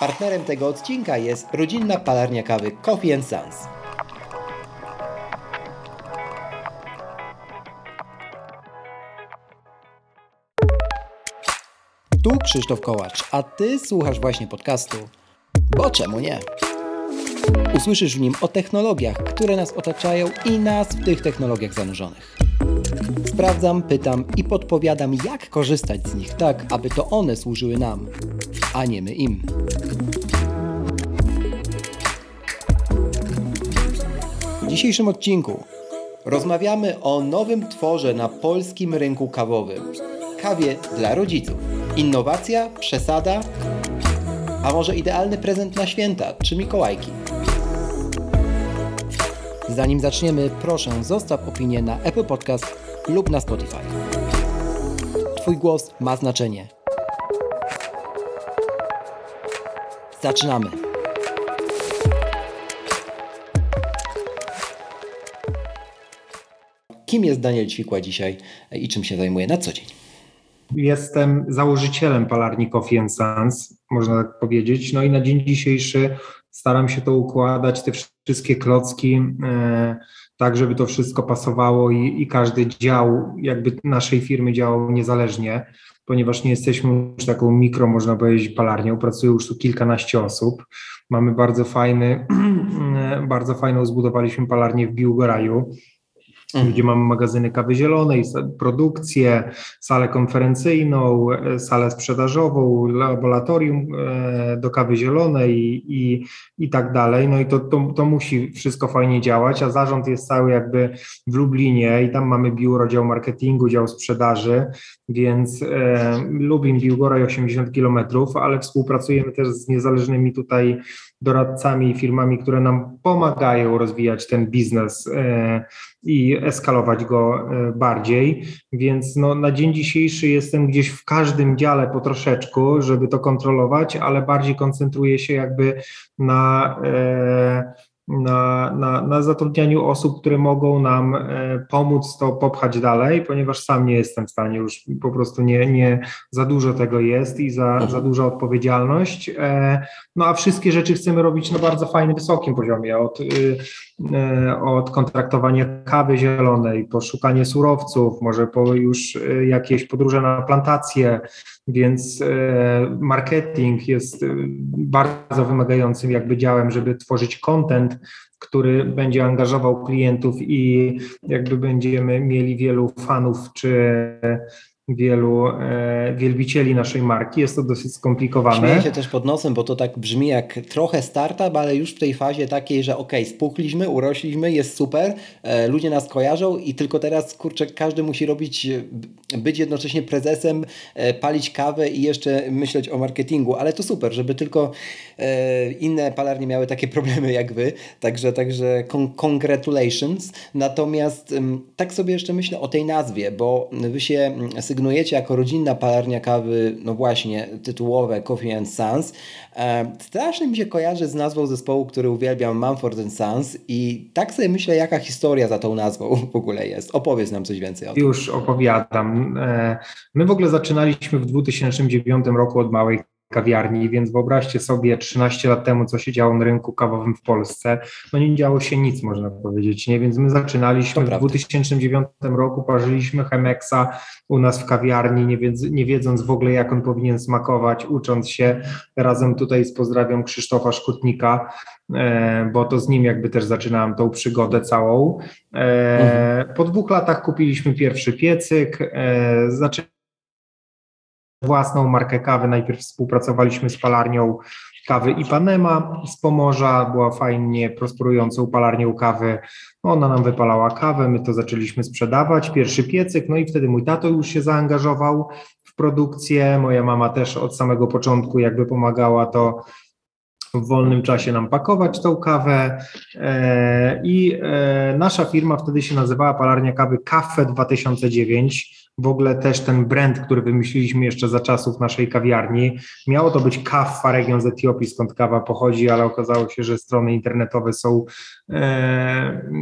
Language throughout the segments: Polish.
Partnerem tego odcinka jest rodzinna palarnia kawy Coffee Sons. Tu Krzysztof Kołacz, a Ty słuchasz właśnie podcastu. Bo czemu nie? Usłyszysz w nim o technologiach, które nas otaczają i nas w tych technologiach zanurzonych. Sprawdzam, pytam i podpowiadam, jak korzystać z nich tak, aby to one służyły nam, a nie my im. Dzisiejszym odcinku rozmawiamy o nowym tworze na polskim rynku kawowym kawie dla rodziców. Innowacja, przesada, a może idealny prezent na święta czy Mikołajki. Zanim zaczniemy, proszę zostaw opinię na Apple Podcast lub na Spotify. Twój głos ma znaczenie. Zaczynamy. Kim jest Daniel Ćwikła dzisiaj i czym się zajmuje na co dzień? Jestem założycielem palarni Coffee Sons, można tak powiedzieć. No i na dzień dzisiejszy staram się to układać, te wszystkie klocki, e, tak żeby to wszystko pasowało i, i każdy dział jakby naszej firmy działał niezależnie, ponieważ nie jesteśmy już taką mikro, można powiedzieć, palarnią. Pracuje już tu kilkanaście osób. Mamy bardzo fajny, bardzo fajną zbudowaliśmy palarnię w Biłgoraju mhm. gdzie mamy magazyny kawy zielonej, produkcję, salę konferencyjną, e, salę sprzedażową, laboratorium e, do kawy zielonej i, i, tak dalej. No i to, to, to musi wszystko fajnie działać, a zarząd jest cały jakby w Lublinie i tam mamy biuro, dział marketingu, dział sprzedaży, więc e, Lublin, Biłgoraj 80 kilometrów, ale współpracujemy też z niezależnymi tutaj doradcami i firmami, które nam pomagają rozwijać ten biznes e, i eskalować go e, bardziej. Więc no, na dzień dzisiejszy jestem gdzieś w każdym dziale po troszeczku, żeby to kontrolować, ale bardziej koncentruję się jakby na e, na, na, na zatrudnianiu osób, które mogą nam e, pomóc to popchać dalej, ponieważ sam nie jestem w stanie już po prostu nie, nie za dużo tego jest i za, mhm. za duża odpowiedzialność. E, no a wszystkie rzeczy chcemy robić na bardzo fajnym, wysokim poziomie, od, y, e, od kontraktowania kawy zielonej, po szukanie surowców, może po już y, jakieś podróże na plantacje, więc marketing jest y, bardzo wymagającym jakby działem, żeby tworzyć content, który będzie angażował klientów i jakby będziemy mieli wielu fanów czy wielu e, wielbicieli naszej marki. Jest to dosyć skomplikowane. Śmieję się też pod nosem, bo to tak brzmi jak trochę startup, ale już w tej fazie takiej, że ok, spuchliśmy, urośliśmy, jest super, e, ludzie nas kojarzą i tylko teraz, kurczę, każdy musi robić, e, być jednocześnie prezesem, e, palić kawę i jeszcze myśleć o marketingu, ale to super, żeby tylko e, inne palarnie miały takie problemy jak wy, także, także con congratulations. Natomiast tak sobie jeszcze myślę o tej nazwie, bo wy się sygnujecie jako rodzinna palarnia kawy, no właśnie, tytułowe Coffee and Sons. E, strasznie mi się kojarzy z nazwą zespołu, który uwielbiam, Mumford Sons i tak sobie myślę, jaka historia za tą nazwą w ogóle jest. Opowiedz nam coś więcej o tym. Już opowiadam. E, my w ogóle zaczynaliśmy w 2009 roku od małej kawiarni, więc wyobraźcie sobie 13 lat temu, co się działo na rynku kawowym w Polsce. No nie działo się nic, można powiedzieć, nie? Więc my zaczynaliśmy w 2009 roku, parzyliśmy Chemexa u nas w kawiarni, nie, wiedz, nie wiedząc w ogóle, jak on powinien smakować, ucząc się razem tutaj z pozdrawiam Krzysztofa Szkutnika, e, bo to z nim jakby też zaczynałem tą przygodę całą. E, mhm. Po dwóch latach kupiliśmy pierwszy piecyk, e, zaczęliśmy własną markę kawy. Najpierw współpracowaliśmy z palarnią kawy Ipanema z Pomorza, była fajnie prosperującą palarnią kawy. Ona nam wypalała kawę, my to zaczęliśmy sprzedawać, pierwszy piecyk, no i wtedy mój tato już się zaangażował w produkcję, moja mama też od samego początku jakby pomagała to w wolnym czasie nam pakować tą kawę. E, i e, nasza firma wtedy się nazywała Palarnia Kawy Kafe 2009 w ogóle też ten brand, który wymyśliliśmy jeszcze za czasów naszej kawiarni. Miało to być Kaffa, region z Etiopii, skąd kawa pochodzi, ale okazało się, że strony internetowe są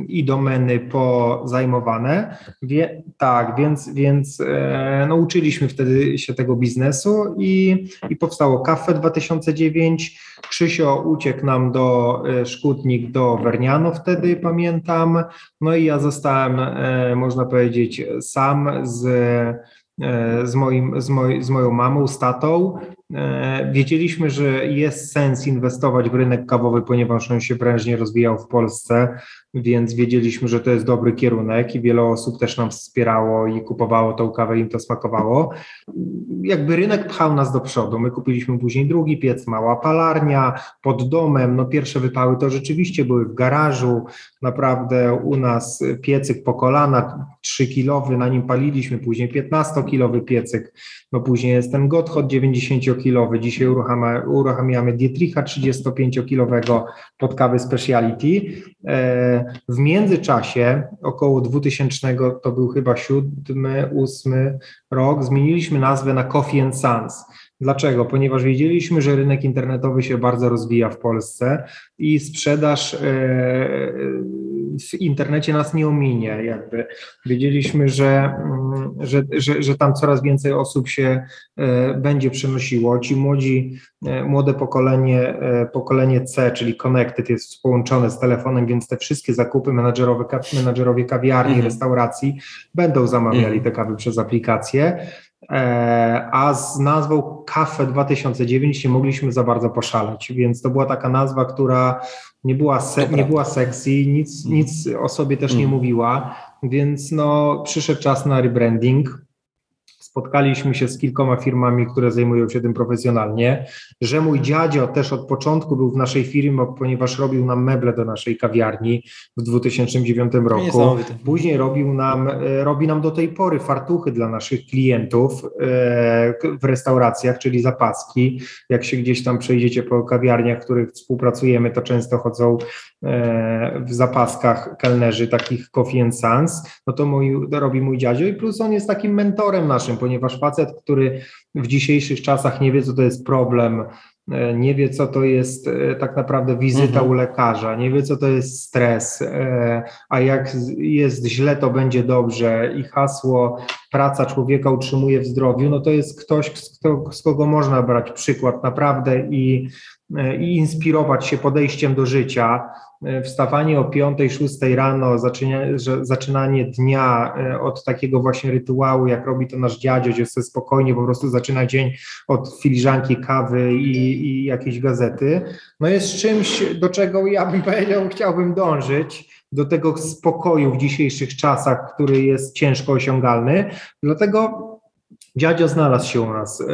i domeny pozajmowane. Wie, tak, więc, więc e, no, uczyliśmy wtedy się tego biznesu i, i powstało Kaffe 2009. Krzysio uciekł nam do e, Szkutnik, do Werniano wtedy, pamiętam. No i ja zostałem, e, można powiedzieć, sam z E, z, moim, z, moj, z moją mamą, z tatą. E, wiedzieliśmy, że jest sens inwestować w rynek kawowy, ponieważ on się prężnie rozwijał w Polsce, więc wiedzieliśmy, że to jest dobry kierunek i wiele osób też nam wspierało i kupowało tą kawę, im to smakowało. Jakby rynek pchał nas do przodu. My kupiliśmy później drugi piec, mała palarnia pod domem. No pierwsze wypały to rzeczywiście były w garażu. Naprawdę u nas piecyk po kolana, 3-kilowy, na nim paliliśmy, później 15-kilowy piecyk. No później jest ten Gotthard 90-kilowy. Dzisiaj uruchamiamy Dietricha 35-kilowego pod kawy speciality. W międzyczasie, około 2000, to był chyba 7, 8 rok, zmieniliśmy nazwę na Coffee and Sons. Dlaczego? Ponieważ wiedzieliśmy, że rynek internetowy się bardzo rozwija w Polsce i sprzedaż e, w internecie nas nie ominie. Jakby wiedzieliśmy, że, mm, że, że, że tam coraz więcej osób się e, będzie przenosiło. Ci młodzi, e, młode pokolenie, pokolenie C, czyli Connected jest połączone z telefonem, więc te wszystkie zakupy menadżerowe, menadżerowie kawiarni, mhm. restauracji będą zamawiali mhm. te kawy przez aplikację. E, a z nazwą Cafe 2009 nie mogliśmy za bardzo poszaleć, więc to była taka nazwa, która nie była, se, nie była sexy, nic, nic o sobie też nie mm. mówiła, więc no, przyszedł czas na rebranding spotkaliśmy się z kilkoma firmami, które zajmują się tym profesjonalnie, że mój dziadzio też od początku był w naszej firmie, ponieważ robił nam meble do naszej kawiarni w 2009 roku. Później robił nam, e, robi nam do tej pory fartuchy dla naszych klientów e, w restauracjach, czyli zapaski. Jak się gdzieś tam przejdziecie po kawiarniach, w których współpracujemy, to często chodzą w zapaskach kelnerzy takich Coffee and Sons, no to mój, to robi mój dziadzio i plus on jest takim mentorem naszym, ponieważ facet, który w dzisiejszych czasach nie wie, co to jest problem, e, nie wie, co to jest e, tak naprawdę wizyta mhm. u lekarza, nie wie, co to jest stres, e, a jak jest źle, to będzie dobrze i hasło praca człowieka utrzymuje w zdrowiu, no to jest ktoś, z, kto, z kogo można brać przykład naprawdę i, i inspirować się podejściem do życia. E, wstawanie o 5-6 rano, zaczynanie dnia e, od takiego właśnie rytuału, jak robi to nasz dziadzio, gdzie sobie spokojnie po prostu zaczyna dzień od filiżanki kawy i, i jakiejś gazety, no jest czymś, do czego ja bym powiedział, chciałbym dążyć do tego spokoju w dzisiejszych czasach, który jest ciężko osiągalny. Dlatego Dziadzio znalazł się u nas e,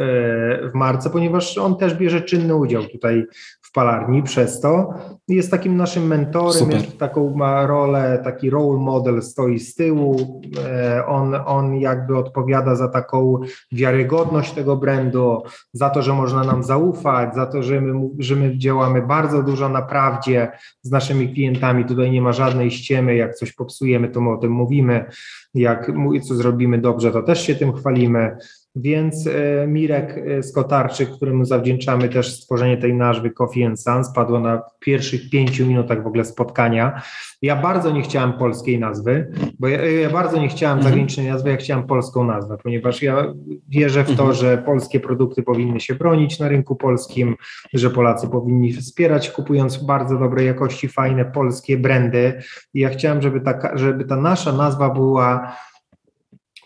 w marce, ponieważ on też bierze czynny udział tutaj palarni przez to. Jest takim naszym mentorem, jest, taką ma rolę, taki role model stoi z tyłu. E, on, on jakby odpowiada za taką wiarygodność tego brandu, za to, że można nam zaufać, za to, że my, że my działamy bardzo dużo na prawdzie z naszymi klientami. Tutaj nie ma żadnej ściemy, jak coś popsujemy, to my o tym mówimy. Jak co zrobimy dobrze, to też się tym chwalimy. Więc e, Mirek e, Skotarczyk, któremu zawdzięczamy też stworzenie tej nazwy Coffee and Sons, padło na pierwszych pięciu minutach w ogóle spotkania. Ja bardzo nie chciałem polskiej nazwy, bo ja, ja bardzo nie chciałem mhm. zagranicznej nazwy, ja chciałem polską nazwę, ponieważ ja wierzę w to, mhm. że polskie produkty powinny się bronić na rynku polskim, że Polacy powinni wspierać, kupując bardzo dobrej jakości, fajne polskie brandy. I ja chciałem, żeby ta, żeby ta nasza nazwa była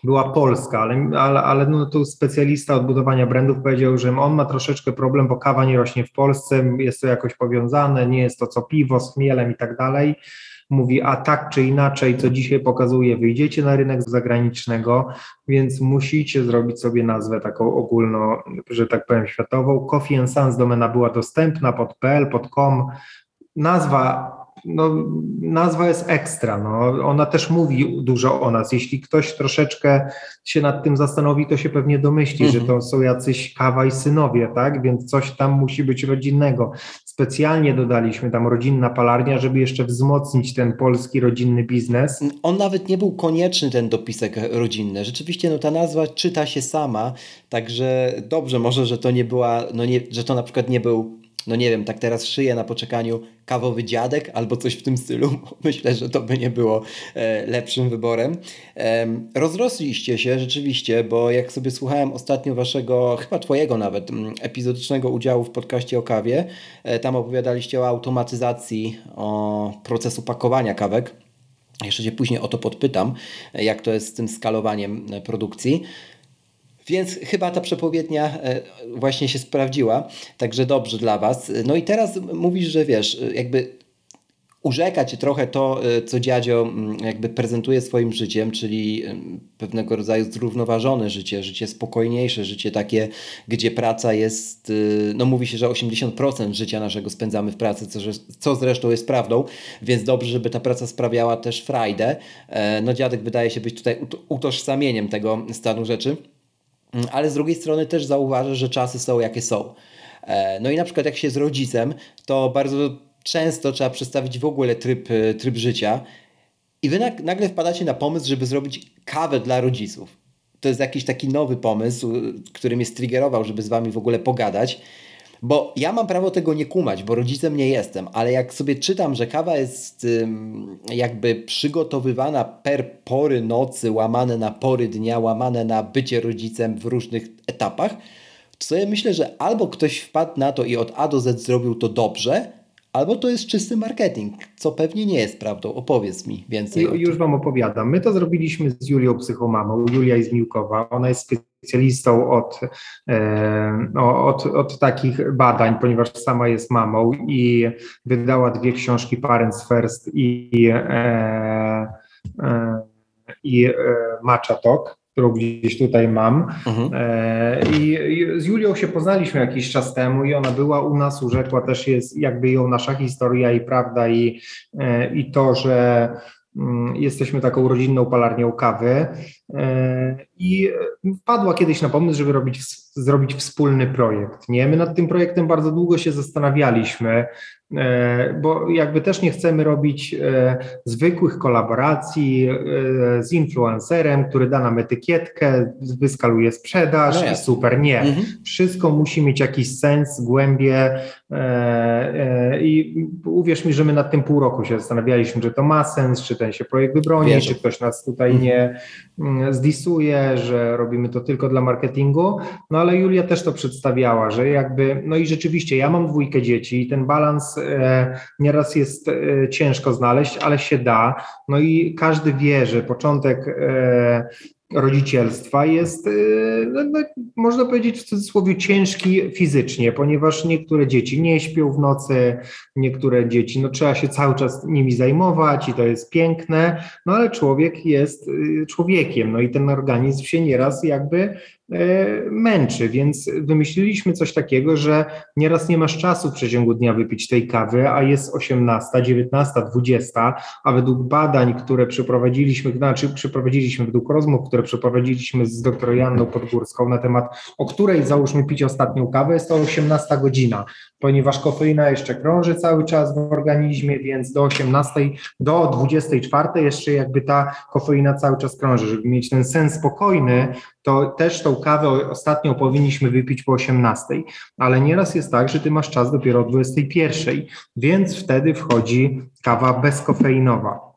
była Polska, ale, ale, ale no tu specjalista od budowania brandów powiedział, że on ma troszeczkę problem, bo kawa nie rośnie w Polsce, jest to jakoś powiązane, nie jest to co piwo z chmielem i tak dalej. Mówi, a tak czy inaczej, co dzisiaj pokazuje, wyjdziecie na rynek zagranicznego, więc musicie zrobić sobie nazwę taką ogólno, że tak powiem, światową. Coffee and Sons domena była dostępna pod pl, pod com. Nazwa no, nazwa jest ekstra. No. Ona też mówi dużo o nas. Jeśli ktoś troszeczkę się nad tym zastanowi, to się pewnie domyśli, mhm. że to są jacyś kawa i synowie, tak? Więc coś tam musi być rodzinnego. Specjalnie dodaliśmy tam rodzinna palarnia, żeby jeszcze wzmocnić ten polski rodzinny biznes. On nawet nie był konieczny, ten dopisek rodzinny. Rzeczywiście no, ta nazwa czyta się sama, także dobrze może, że to nie była, no nie, że to na przykład nie był no nie wiem, tak teraz szyję na poczekaniu kawowy dziadek albo coś w tym stylu. Myślę, że to by nie było e, lepszym wyborem. Rozrosliście się rzeczywiście, bo jak sobie słuchałem ostatnio waszego, chyba twojego nawet, m, epizodycznego udziału w podcaście o kawie, e, tam opowiadaliście o automatyzacji, o procesu pakowania kawek. Jeszcze się później o to podpytam, e, jak to jest z tym skalowaniem produkcji. Więc chyba ta przepowiednia e, właśnie się sprawdziła, także dobrze dla Was. No i teraz mówisz, że wiesz, jakby urzeka Cię trochę to, e, co dziadzio jakby prezentuje swoim życiem, czyli pewnego rodzaju zrównoważone życie, życie spokojniejsze, życie takie, gdzie praca jest, e, no mówi się, że 80% życia naszego spędzamy w pracy, co, co zresztą jest prawdą, więc dobrze, żeby ta praca sprawiała też frajdę. No dziadek wydaje się być tutaj utożsamieniem tego stanu rzeczy. Mm, ale z drugiej strony też zauważę, że czasy są jakie są. E, no i na przykład jak się z rodzicem, to bardzo często trzeba przestawić w ogóle tryb, e, tryb życia i wy nagle wpadacie na pomysł, żeby zrobić kawę dla rodziców. To jest jakiś taki nowy pomysł, który mnie striggerował, żeby z wami w ogóle pogadać. Bo ja mam prawo tego nie kumać, bo rodzicem nie jestem, ale jak sobie czytam, że kawa jest jakby przygotowywana per pory nocy, łamane na pory dnia, łamane na bycie rodzicem w różnych etapach, to sobie myślę, że albo ktoś wpadł na to i od A do Z zrobił to dobrze, albo to jest czysty marketing, co pewnie nie jest prawdą. Opowiedz mi więcej. Już Wam opowiadam. My to zrobiliśmy z Julią Psychomamą. Julia jest Miłkowa. Ona jest specjalistą od, e, od, od takich badań, ponieważ sama jest mamą i wydała dwie książki Parents First i, e, e, i e, Matcha Talk którą gdzieś tutaj mam. Mhm. I z Julią się poznaliśmy jakiś czas temu i ona była u nas, urzekła też jest jakby ją nasza historia i prawda i, i to, że jesteśmy taką rodzinną palarnią kawy e, i wpadła kiedyś na pomysł, żeby robić, zrobić wspólny projekt. Nie? My nad tym projektem bardzo długo się zastanawialiśmy, E, bo jakby też nie chcemy robić e, zwykłych kolaboracji z influencerem, który da nam etykietkę, wyskaluje sprzedaż no i super. Nie. Mhm. Wszystko musi mieć jakiś sens, głębie i uwierz mi, że my nad tym pół roku się zastanawialiśmy, czy to ma sens, czy ten się projekt wybroni, Wierzę. czy ktoś nas tutaj mhm. nie mm, zdisuje, że robimy to tylko dla marketingu. No ale Julia też to przedstawiała, że jakby, no i rzeczywiście ja mam dwójkę dzieci i ten balans E, nieraz jest e, ciężko znaleźć, ale się da. No i każdy wie, że początek e, rodzicielstwa jest, no, no, można powiedzieć w cudzysłowie, ciężki fizycznie, ponieważ niektóre dzieci nie śpią w nocy, niektóre dzieci, no trzeba się cały czas nimi zajmować i to jest piękne, no ale człowiek jest człowiekiem, no i ten organizm się nieraz jakby męczy, więc wymyśliliśmy coś takiego, że nieraz nie masz czasu w przeciągu dnia wypić tej kawy, a jest 18, 19, 20, a według badań, które przeprowadziliśmy, znaczy przeprowadziliśmy według rozmów, które przeprowadziliśmy z dr Janną Podgórską na temat, o której załóżmy pić ostatnią kawę, jest to 18 godzina, ponieważ kofeina jeszcze krąży cały czas w organizmie, więc do 18, do 24 jeszcze jakby ta kofeina cały czas krąży, żeby mieć ten sen spokojny, to też tą kawę ostatnią powinniśmy wypić po 18, ale nieraz jest tak, że ty masz czas dopiero o 21, więc wtedy wchodzi kawa bezkofeinowa.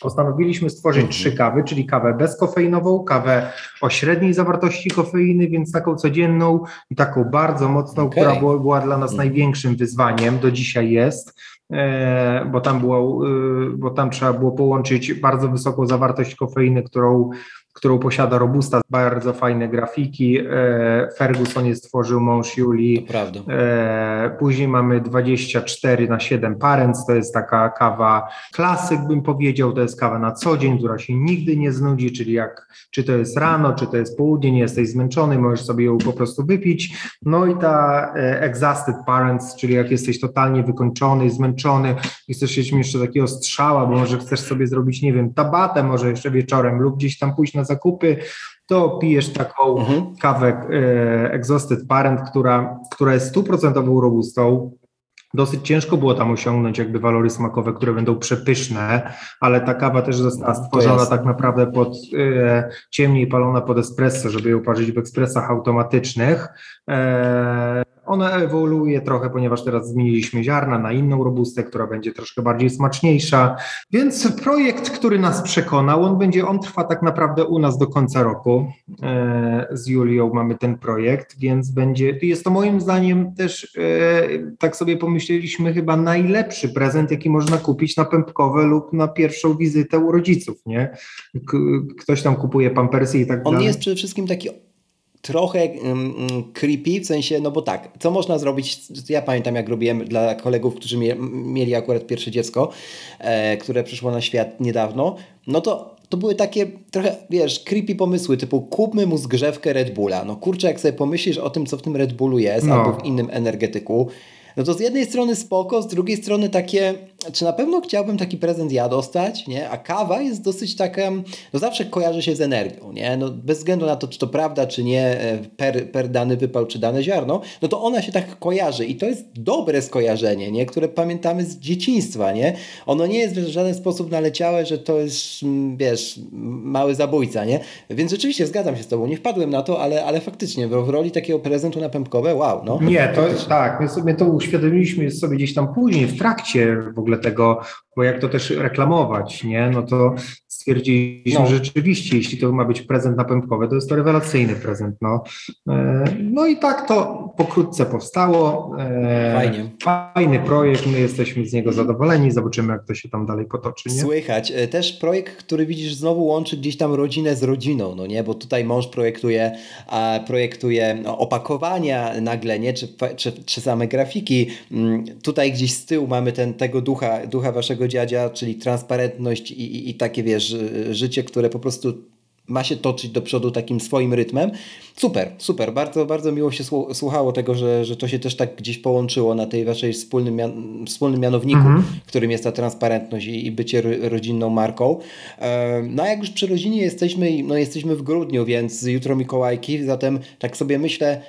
Postanowiliśmy stworzyć mhm. trzy kawy, czyli kawę bezkofeinową, kawę o średniej zawartości kofeiny, więc taką codzienną i taką bardzo mocną, okay. która była, była, dla nas mhm. największym wyzwaniem, do dzisiaj jest, e, bo tam, było, e, bo tam trzeba było połączyć bardzo wysoką zawartość kofeiny, którą którą posiada Robusta, bardzo fajne grafiki. E, Ferguson je stworzył, mąż Julii. Prawda. E, później mamy 24 na 7 Parents, to jest taka kawa klasyk, bym powiedział, to jest kawa na co dzień, która się nigdy nie znudzi, czyli jak, czy to jest rano, czy to jest południe, nie jesteś zmęczony, możesz sobie ją po prostu wypić. No i ta Exhausted Parents, czyli jak jesteś totalnie wykończony, zmęczony i chcesz mieć jeszcze takiego strzała, bo może chcesz sobie zrobić, nie wiem, tabatę może jeszcze wieczorem lub gdzieś tam pójść na zakupy, to pijesz taką mhm. kawę e, Exhausted Parent, która, która jest stuprocentową robustą, Dosyć ciężko było tam osiągnąć jakby walory smakowe, które będą przepyszne, ale ta kawa też została stworzona tak naprawdę pod e, ciemniej palona pod espresso, żeby ją parzyć w ekspresach automatycznych. E, ona ewoluuje trochę, ponieważ teraz zmieniliśmy ziarna na inną robustę, która będzie troszkę bardziej smaczniejsza. Więc projekt, który nas przekonał, on będzie, on trwa tak naprawdę u nas do końca roku. E, z Julią mamy ten projekt, więc będzie, jest to moim zdaniem też, e, tak sobie pomyśleliśmy, chyba najlepszy prezent, jaki można kupić na pępkowe lub na pierwszą wizytę u rodziców, nie? Ktoś tam kupuje pampersy i tak dalej. On jest przede wszystkim taki trochę um, creepy, w sensie, no bo tak, co można zrobić, ja pamiętam jak robiłem dla kolegów, którzy mie mieli akurat pierwsze dziecko, e, które przyszło na świat niedawno, no to to były takie trochę, wiesz, creepy pomysły, typu kupmy mu zgrzewkę Red Bulla. No kurczę, jak sobie pomyślisz o tym, co w tym Red Bullu jest, no. albo w innym energetyku, no to z jednej strony spoko, z drugiej strony takie, czy na pewno chciałbym taki prezent ja dostać, nie? A kawa jest dosyć taka, no zawsze kojarzy się z energią, nie? No bez względu na to, czy to prawda, czy nie, e, per, per dany wypał, czy dane ziarno, no to ona się tak kojarzy i to jest dobre skojarzenie, nie? Które pamiętamy z dzieciństwa, nie? Ono nie jest w żaden sposób naleciałe, że to jest, mm, wiesz, mały zabójca, nie? Więc rzeczywiście zgadzam się z Tobą, nie wpadłem na to, ale, ale faktycznie w roli takiego prezentu na pępkowe, wow, no. Nie, to jest tak, sobie to uświadomiliśmy sobie gdzieś tam później, w trakcie w ogóle tego, bo jak to też reklamować, nie? No to stwierdziliśmy, no. że rzeczywiście, jeśli to ma być prezent napępkowy, to jest to rewelacyjny prezent. No, e, no i tak to pokrótce powstało. E, Fajnie. Fajny projekt, my jesteśmy z niego zadowoleni, zobaczymy jak to się tam dalej potoczy. Nie? Słychać. E, też projekt, który widzisz znowu łączy gdzieś tam rodzinę z rodziną, no nie? Bo tutaj mąż projektuje, projektuje opakowania nagle, nie? Czy, czy, czy same grafiki. Mm, tutaj gdzieś z tyłu mamy ten, tego ducha, ducha waszego dziadzia, czyli transparentność i, i, i takie, wiesz, życie, które po prostu ma się toczyć do przodu takim swoim rytmem. Super, super. Bardzo, bardzo miło się słuchało tego, że, że to się też tak gdzieś połączyło na tej waszej wspólnym, mian wspólnym mianowniku, mhm. którym jest ta transparentność i, i bycie rodzinną marką. No a jak już przy rodzinie jesteśmy, no jesteśmy w grudniu, więc jutro Mikołajki, zatem tak sobie myślę,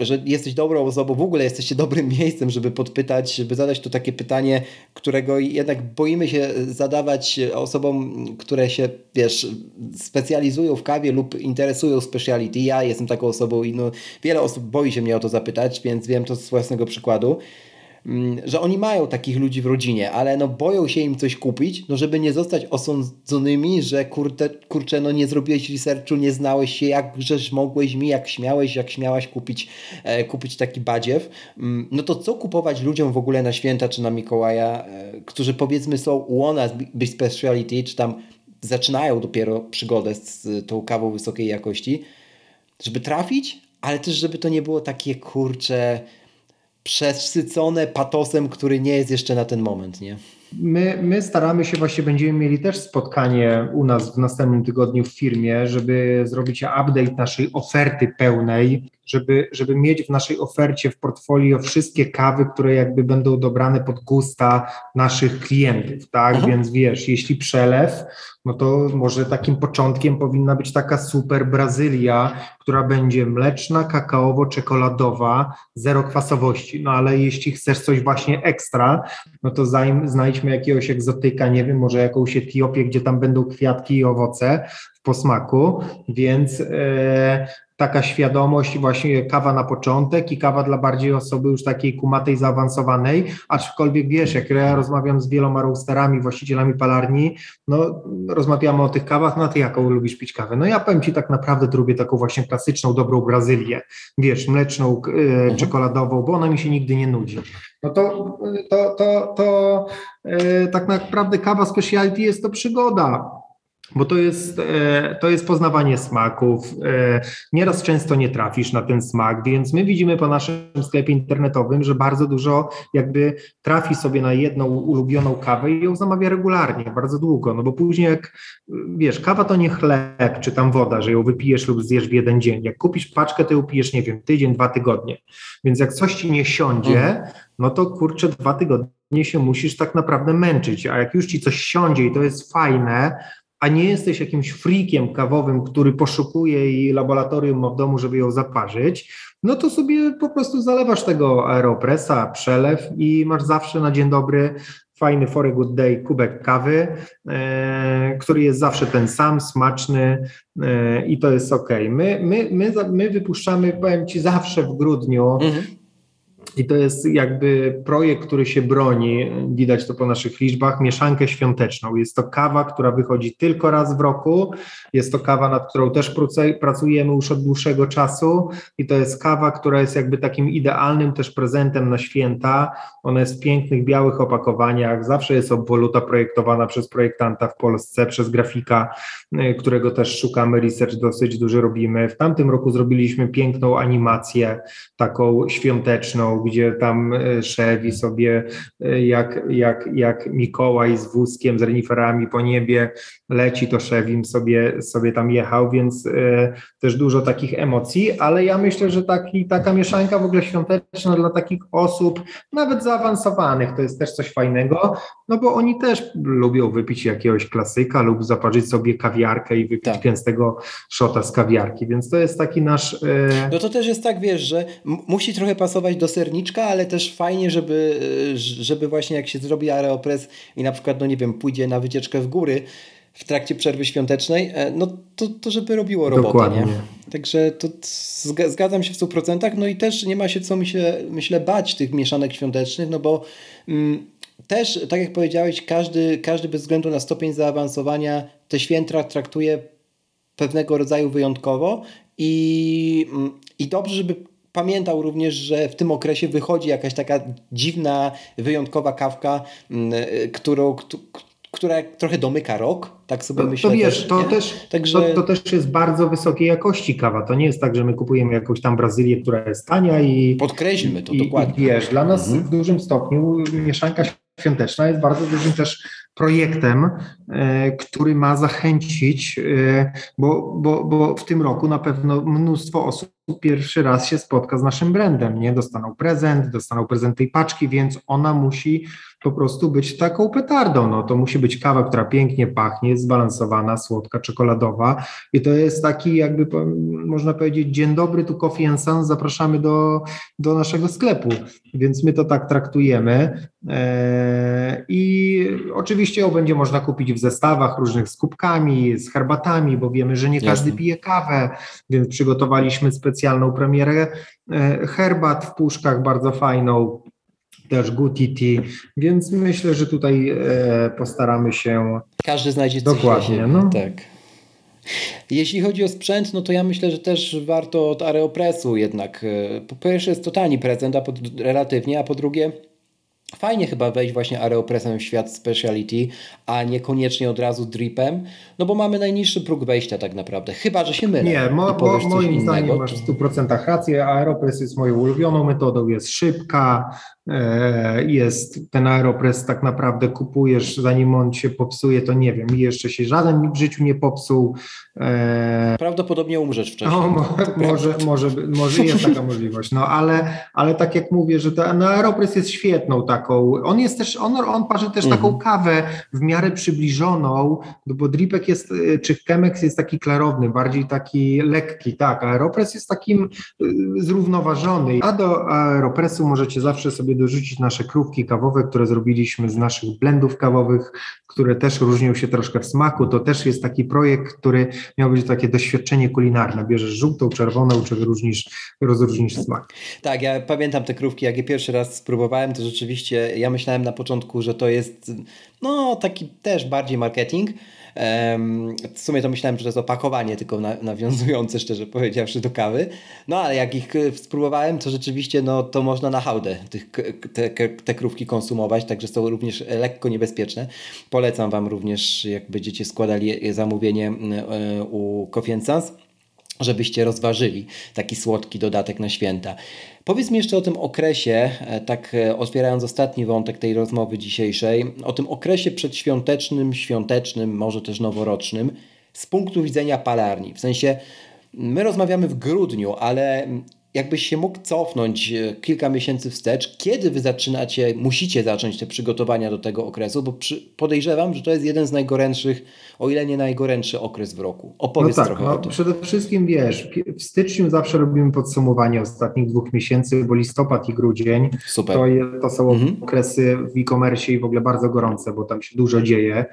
że jesteś dobrą osobą, w ogóle jesteście dobrym miejscem, żeby podpytać, żeby zadać to takie pytanie, którego jednak boimy się zadawać osobom, które się, wiesz, specjalizują w kawie lub interesują speciality. Ja jestem taką osobą i no, wiele osób boi się mnie o to zapytać, więc wiem to z własnego przykładu. Mm, że oni mają takich ludzi w rodzinie, ale no boją się im coś kupić, no żeby nie zostać osądzonymi, że kurte, kurczę, no nie zrobiłeś researchu, nie znałeś się, jak żeś mogłeś mi, jak śmiałeś, jak śmiałaś kupić, e, kupić taki badziew. Mm, no to co kupować ludziom w ogóle na święta czy na Mikołaja, e, którzy powiedzmy są u nas Big Speciality, czy tam zaczynają dopiero przygodę z, z tą kawą wysokiej jakości, żeby trafić, ale też żeby to nie było takie kurcze przesycone patosem, który nie jest jeszcze na ten moment, nie? My, my staramy się, właśnie będziemy mieli też spotkanie u nas w następnym tygodniu w firmie, żeby zrobić update naszej oferty pełnej, żeby, żeby mieć w naszej ofercie, w portfolio wszystkie kawy, które jakby będą dobrane pod gusta naszych klientów, tak? Aha. Więc wiesz, jeśli przelew, no to może takim początkiem powinna być taka super Brazylia, która będzie mleczna, kakaowo-czekoladowa, zero kwasowości. No ale jeśli chcesz coś właśnie ekstra, no to znajdźmy jakiegoś egzotyka, nie wiem, może jakąś Etiopię, gdzie tam będą kwiatki i owoce w posmaku, więc e, taka świadomość, właśnie kawa na początek i kawa dla bardziej osoby już takiej kumatej, zaawansowanej, aczkolwiek wiesz, jak ja rozmawiam z wieloma roasterami, właścicielami palarni, no rozmawiamy o tych kawach, no ty jaką lubisz pić kawę? No ja powiem Ci tak naprawdę lubię taką właśnie klasyczną, dobrą Brazylię, wiesz, mleczną, e, czekoladową, bo ona mi się nigdy nie nudzi. No to, to, to, to e, tak naprawdę kawa speciality jest to przygoda bo to jest, e, to jest poznawanie smaków. E, nieraz często nie trafisz na ten smak, więc my widzimy po naszym sklepie internetowym, że bardzo dużo jakby trafi sobie na jedną ulubioną kawę i ją zamawia regularnie, bardzo długo, no bo później jak, wiesz, kawa to nie chleb czy tam woda, że ją wypijesz lub zjesz w jeden dzień. Jak kupisz paczkę, to ją pijesz, nie wiem, tydzień, dwa tygodnie. Więc jak coś ci nie siądzie, mhm. no to kurczę, dwa tygodnie się musisz tak naprawdę męczyć, a jak już ci coś siądzie i to jest fajne, a nie jesteś jakimś frikiem kawowym, który poszukuje i laboratorium ma w domu, żeby ją zaparzyć, no to sobie po prostu zalewasz tego aeropressa, przelew i masz zawsze na dzień dobry fajny for a good day kubek kawy, e, który jest zawsze ten sam, smaczny e, i to jest ok. My, my, my, my wypuszczamy, powiem Ci, zawsze w grudniu mhm. I to jest jakby projekt, który się broni, widać to po naszych liczbach, mieszankę świąteczną. Jest to kawa, która wychodzi tylko raz w roku. Jest to kawa, nad którą też pracujemy już od dłuższego czasu i to jest kawa, która jest jakby takim idealnym też prezentem na święta. Ona jest w pięknych, białych opakowaniach. Zawsze jest obwoluta projektowana przez projektanta w Polsce, przez grafika, y, którego też szukamy, research dosyć duży robimy. W tamtym roku zrobiliśmy piękną animację, taką świąteczną, gdzie tam e, szewi sobie e, jak, jak, jak Mikołaj z wózkiem, z reniferami po niebie leci, to Szewim sobie, sobie tam jechał, więc e, też dużo takich emocji, ale ja myślę, że taki, taka mieszanka w ogóle świąteczna dla takich osób, nawet zaawansowanych, to jest też coś fajnego, no bo oni też lubią wypić jakiegoś klasyka lub zaparzyć sobie kawiarkę i wypić tak. gęstego szota z kawiarki, więc to jest taki nasz... No to też jest tak, wiesz, że musi trochę pasować do ser serniczka, ale też fajnie, żeby, żeby właśnie jak się zrobi aeropress i na przykład, no nie wiem, pójdzie na wycieczkę w góry w trakcie przerwy świątecznej, e, no to, to żeby robiło robotę, Dokładnie. nie? Także to zgadzam się w 100%, no i też nie ma się co, myślę, myślę bać tych mieszanek świątecznych, no bo mm, też, tak jak powiedziałeś, każdy, każdy bez względu na stopień zaawansowania te święta traktuje pewnego rodzaju wyjątkowo i, mm, i dobrze, żeby pamiętał również, że w tym okresie wychodzi jakaś taka dziwna, wyjątkowa kawka, mm, e, którą, która trochę domyka rok, tak sobie to, myślę. To wiesz, też, to, też, Także... to, to, też jest bardzo wysokiej jakości kawa. To nie jest tak, że my kupujemy jakąś tam Brazylię, która jest tania i... Podkreślmy to i, dokładnie. I wiesz, dla nas mhm. w dużym stopniu mieszanka świąteczna jest bardzo dużym też projektem, e, który ma zachęcić, e, bo, bo, bo w tym roku na pewno mnóstwo osób pierwszy raz się spotka z naszym brandem, nie? Dostaną prezent, dostaną prezent tej paczki, więc ona musi po prostu być taką petardą. No, to musi być kawa, która pięknie pachnie, zbalansowana, słodka, czekoladowa i to jest taki jakby można powiedzieć dzień dobry, tu Coffee and Sons, zapraszamy do, do naszego sklepu, więc my to tak traktujemy eee, i oczywiście ją będzie można kupić w zestawach różnych z kubkami, z herbatami, bo wiemy, że nie każdy Jasne. pije kawę, więc przygotowaliśmy specjalną premierę e, herbat w puszkach, bardzo fajną, też Gutiti, więc myślę, że tutaj e, postaramy się. Każdy znajdzie coś Dokładnie, no. Tak. Jeśli chodzi o sprzęt, no to ja myślę, że też warto od Aeropressu jednak. E, po pierwsze jest to tani prezent, a po, relatywnie, a po drugie Fajnie chyba wejść właśnie Aeropressem w świat speciality, a niekoniecznie od razu dripem, no bo mamy najniższy próg wejścia tak naprawdę, chyba, że się mylę. Nie, mo, mo, moim zdaniem masz w 100% rację, Aeropress jest moją ulubioną metodą, jest szybka, jest ten Aeropress tak naprawdę kupujesz, zanim on się popsuje, to nie wiem, i jeszcze się żaden w życiu nie popsuł. E, Prawdopodobnie umrzesz wcześniej. No, może, może, może jest taka możliwość, no ale, ale tak jak mówię, że ten no, Aeropress jest świetną tak taką, on jest też, on, on parzy też taką mhm. kawę w miarę przybliżoną, no bo dripek jest, y, czy Chemex jest taki klarowny, bardziej taki lekki, tak, Aeropress jest takim y, zrównoważony, a do Aeropressu możecie zawsze sobie dorzucić nasze krówki kawowe, które zrobiliśmy z naszych blendów kawowych, które też różnią się troszkę w smaku, to też jest taki projekt, który miał być takie doświadczenie kulinarne, bierzesz żółtą, czerwoną, czy wyróżnisz, rozróżnisz smak. Tak, ja pamiętam te krówki, jak je pierwszy raz spróbowałem, to rzeczywiście ja myślałem na początku, że to jest no taki też bardziej marketing, W sumie to myślałem, że to jest opakowanie, tylko nawiązujące, szczerze powiedziawszy, do kawy. No ale jak ich e, spróbowałem, to rzeczywiście no, to można na hałdę tych, te, te krówki konsumować, także są również lekko niebezpieczne. Polecam Wam również, jak będziecie składali zamówienie e, u Coffee żebyście rozważyli taki słodki dodatek na święta. Powiedz mi jeszcze o tym okresie, e, tak e, otwierając ostatni wątek tej rozmowy dzisiejszej, o tym okresie przedświątecznym, świątecznym, może też noworocznym, z punktu widzenia palarni. W sensie, my rozmawiamy w grudniu, ale jakbyś się mógł cofnąć e, kilka miesięcy wstecz, kiedy wy zaczynacie, musicie zacząć te przygotowania do tego okresu, bo przy, podejrzewam, że to jest jeden z najgorętszych, o ile nie najgorętszy okres w roku. Opowiedz no tak, trochę no, o tym. Przede wszystkim wiesz, w styczniu zawsze robimy podsumowanie ostatnich dwóch miesięcy, bo listopad i grudzień Super. To, to są mhm. okresy w e-commerce i w ogóle bardzo gorące, bo tam się dużo dzieje.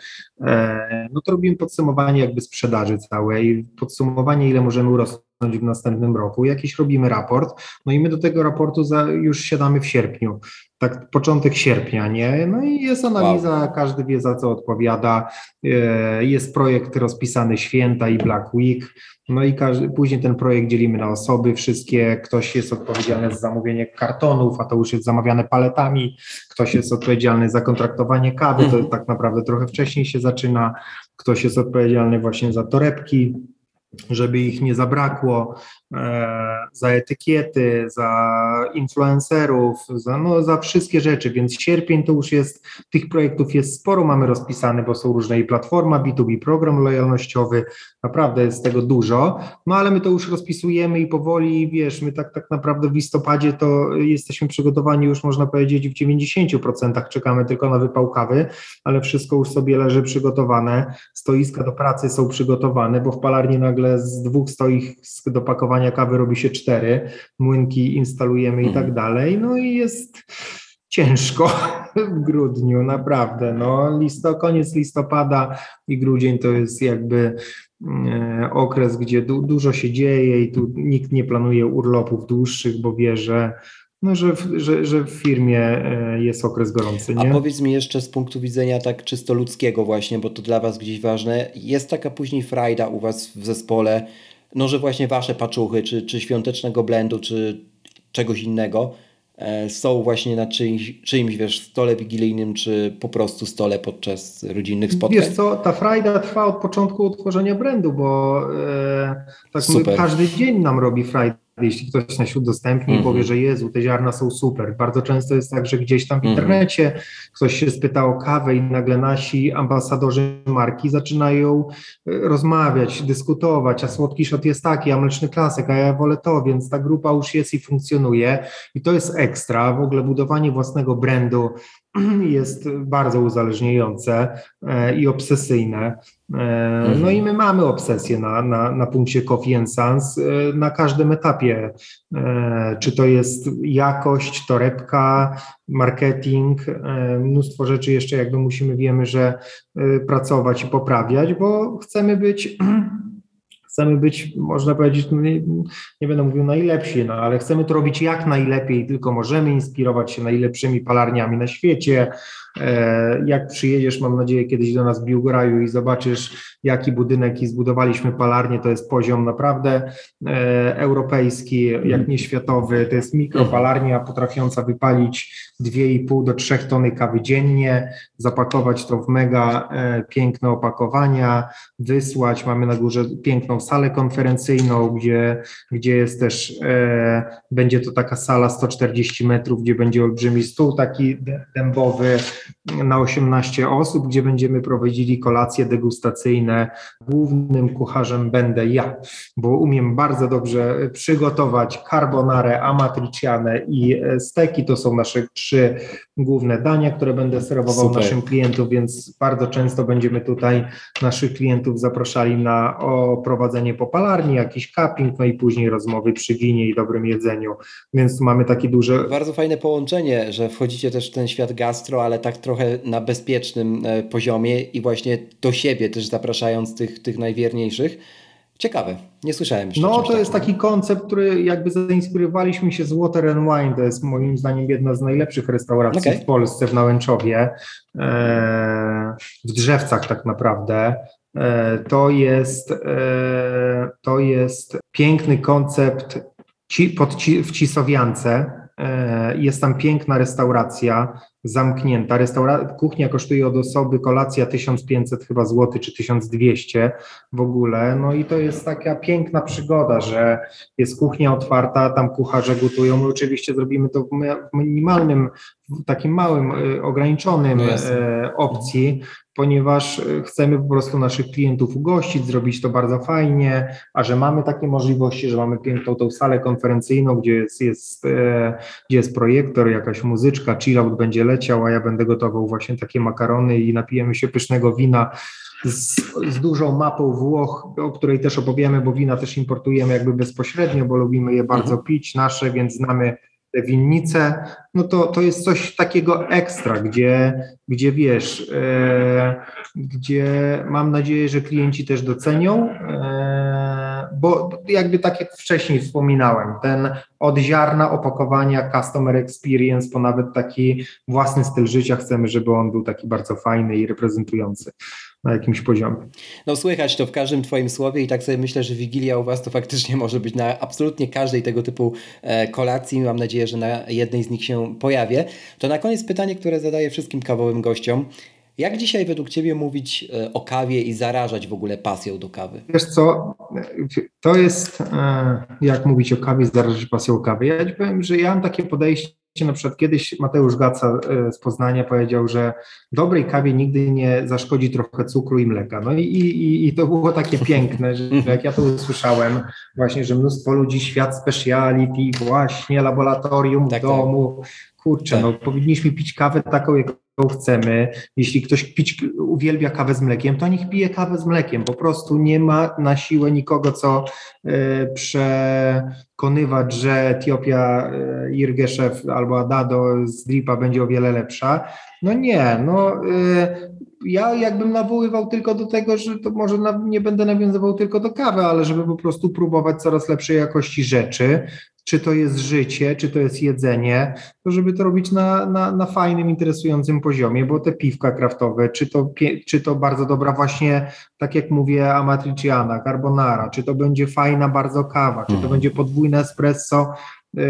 E, no to robimy podsumowanie jakby sprzedaży całej, podsumowanie ile możemy urosnąć w następnym roku, jakiś robimy raport, no i my do tego raportu za, już siadamy w sierpniu, tak początek sierpnia, nie? No i jest analiza, wow. każdy wie za co odpowiada, e, jest projekt rozpisany święta i Black Week, no i każdy, później ten projekt dzielimy na osoby, wszystkie, ktoś jest odpowiedzialny za zamówienie kartonów, a to już jest zamawiane paletami, ktoś jest odpowiedzialny za kontraktowanie kawy, to tak naprawdę trochę wcześniej się zaczyna, ktoś jest odpowiedzialny właśnie za torebki, żeby ich nie zabrakło, za etykiety, za influencerów, za, no, za wszystkie rzeczy, więc sierpień to już jest, tych projektów jest sporo, mamy rozpisane, bo są różne i platforma B2B, program lojalnościowy, naprawdę jest tego dużo, no ale my to już rozpisujemy i powoli, wiesz, my tak, tak naprawdę w listopadzie to jesteśmy przygotowani już można powiedzieć w 90% czekamy tylko na wypał kawy, ale wszystko już sobie leży przygotowane, stoiska do pracy są przygotowane, bo w palarni nagle z dwóch stoisk do pakowania kawy robi się cztery, młynki instalujemy i tak mhm. dalej, no i jest ciężko w grudniu, naprawdę. No, listo, koniec listopada i grudzień to jest jakby e, okres, gdzie du, dużo się dzieje i tu nikt nie planuje urlopów dłuższych, bo wie, że no, że, w, że, że w firmie e, jest okres gorący. Nie? A powiedz mi jeszcze z punktu widzenia tak czysto ludzkiego właśnie, bo to dla Was gdzieś ważne, jest taka później frajda u Was w zespole, no że właśnie Wasze paczuchy, czy, czy świątecznego blendu, czy czegoś innego, e, są właśnie na czyimś, czyimś wiesz, stole wigilijnym, czy po prostu stole podczas rodzinnych spotkań? Wiesz co, ta frajda trwa od początku utworzenia brandu, bo e, tak każdy dzień nam robi frajdę jeśli ktoś nas udostępni mm -hmm. i powie, że Jezu, te ziarna są super. Bardzo często jest tak, że gdzieś tam w mhm. internecie ktoś się spyta o kawę i nagle nasi ambasadorzy marki zaczynają e, rozmawiać, dyskutować, a słodki shot jest taki, a mleczny klasyk, a ja wolę to, więc ta grupa już jest i funkcjonuje i to jest ekstra. W ogóle budowanie własnego brandu jest bardzo uzależniające e, i obsesyjne. E, no i my mamy obsesję na, na, na punkcie Coffee and Sans e, na każdym etapie. Czy to jest jakość, torebka, marketing, mnóstwo rzeczy jeszcze jakby musimy, wiemy, że pracować i poprawiać, bo chcemy być chcemy być, można powiedzieć, no nie, nie, będę mówił najlepsi, no, ale chcemy to robić jak najlepiej, tylko możemy inspirować się najlepszymi palarniami na świecie, E, jak przyjedziesz, mam nadzieję, kiedyś do nas w Biłgoraju i zobaczysz, jaki budynek i zbudowaliśmy palarnię, to jest poziom naprawdę e, europejski, jak nie światowy. To jest mikropalarnia potrafiąca wypalić 2,5 do 3 tony kawy dziennie, zapakować to w mega e, piękne opakowania, wysłać. Mamy na górze piękną salę konferencyjną, gdzie, gdzie jest też, będzie to taka sala 140 metrów, gdzie będzie olbrzymi stół taki dębowy, na 18 osób, gdzie będziemy prowadzili kolacje degustacyjne. Głównym kucharzem będę ja, bo umiem bardzo dobrze przygotować carbonare, amatriciane i steki. To są nasze trzy główne dania, które będę serwował Super. naszym klientom, więc bardzo często będziemy tutaj naszych klientów zapraszali na oprowadzenie po palarni, jakiś cupping, no i później rozmowy przy winie i dobrym jedzeniu. Więc mamy takie duże... Bardzo fajne połączenie, że wchodzicie też w ten świat gastro, ale tak trochę na bezpiecznym e, poziomie i właśnie do siebie też zapraszając tych, tych najwierniejszych. Ciekawe, nie słyszałem jeszcze. No to jest taki koncept, który jakby zainspirowaliśmy się z Water and Wine, to jest moim zdaniem jedna z najlepszych restauracji okay. w Polsce, w Nałęczowie, e, w Drzewcach tak naprawdę. To jest, to jest piękny koncept w Cisowiance. Jest tam piękna restauracja zamknięta. Restaura kuchnia kosztuje od osoby kolacja 1500 chyba złotych czy 1200 w ogóle. No i to jest taka piękna przygoda, że jest kuchnia otwarta, tam kucharze gotują. My oczywiście zrobimy to w minimalnym, takim małym, y, ograniczonym no opcji, ponieważ e, chcemy po prostu naszych klientów ugościć, zrobić to bardzo fajnie, a że mamy takie możliwości, że mamy piękną tą salę konferencyjną, gdzie jest, jest, e, gdzie jest projektor, jakaś muzyczka, chillout będzie leciał, a ja będę gotował właśnie takie makarony i napijemy się pysznego wina z, z, dużą mapą Włoch, o której też opowiemy, bo wina też importujemy jakby bezpośrednio, bo lubimy je bardzo mhm. pić, nasze, więc znamy te winnice, no to, to jest coś takiego ekstra, gdzie, gdzie wiesz, e, gdzie mam nadzieję, że klienci też docenią, e, bo jakby tak jak wcześniej wspominałem, ten od ziarna opakowania customer experience po nawet taki własny styl życia chcemy, żeby on był taki bardzo fajny i reprezentujący na jakimś poziomie. No słychać to w każdym Twoim słowie i tak sobie myślę, że Wigilia u Was to faktycznie może być na absolutnie każdej tego typu e, kolacji. Mam nadzieję, że na jednej z nich się pojawię. To na koniec pytanie, które zadaję wszystkim kawowym gościom. Jak dzisiaj według Ciebie mówić e, o kawie i zarażać w ogóle pasją do kawy? Wiesz co, to jest e, jak mówić o kawie, zarażać pasją o kawy. Ja powiem, że ja mam takie podejście, na przykład kiedyś Mateusz Gaca e, z Poznania powiedział, że dobrej kawie nigdy nie zaszkodzi trochę cukru i mleka. No i, i, i to było takie piękne, że jak ja to usłyszałem, właśnie, że mnóstwo ludzi, świat speciality, właśnie laboratorium tak, w domu, kurczę, tak. no powinniśmy pić kawę taką, jaką chcemy. Jeśli ktoś pić, uwielbia kawę z mlekiem, to niech pije kawę z mlekiem. Po prostu nie ma na siłę nikogo, co y, przekonywać, że Etiopia, y, Irgeszew albo Adado z Dripa będzie o wiele lepsza. No nie, no y, ja jakbym nawoływał tylko do tego, że to może nie będę nawiązywał tylko do kawy, ale żeby po prostu próbować coraz lepszej jakości rzeczy, czy to jest życie, czy to jest jedzenie, to żeby to robić na, na, na fajnym, interesującym poziomie, bo te piwka kraftowe, czy to, czy to bardzo dobra właśnie, tak jak mówię, amatriciana, carbonara, czy to będzie fajna bardzo kawa, czy to mhm. będzie podwójne espresso e,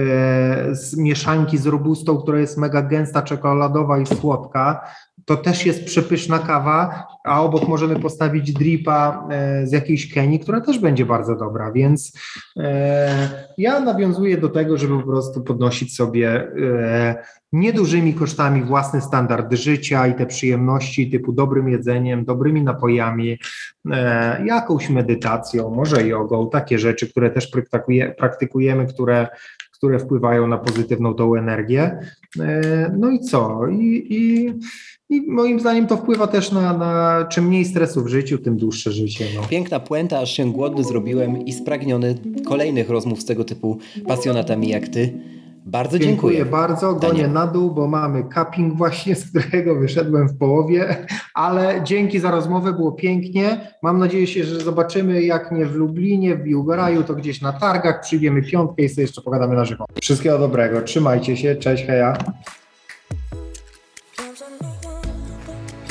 z mieszanki z robustą, która jest mega gęsta, czekoladowa i słodka, to też jest przepyszna kawa, a obok możemy postawić dripa e, z jakiejś Kenii, która też będzie bardzo dobra, więc e, ja nawiązuję do tego, żeby po prostu podnosić sobie e, niedużymi kosztami własny standard życia i te przyjemności typu dobrym jedzeniem, dobrymi napojami, jakąś medytacją, może jogą, takie rzeczy, które też praktykujemy, które które wpływają na pozytywną tą energię. No i co? I, i i moim zdaniem to wpływa też na, na czym mniej stresu w życiu, tym dłuższe życie. No. Piękna puenta, aż się głodny zrobiłem i spragniony kolejnych rozmów z tego typu pasjonatami jak ty. Bardzo dziękuję. Dziękuję bardzo. Gonię Daniel. na dół, bo mamy cupping właśnie, z którego wyszedłem w połowie, ale dzięki za rozmowę, było pięknie. Mam nadzieję, się, że zobaczymy, jak nie w Lublinie, w Biłgoraju, to gdzieś na targach, przyjmiemy piątkę i sobie jeszcze pogadamy na żywo. Wszystkiego dobrego, trzymajcie się, cześć, heja.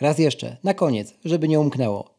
Raz jeszcze, na koniec, żeby nie umknęło.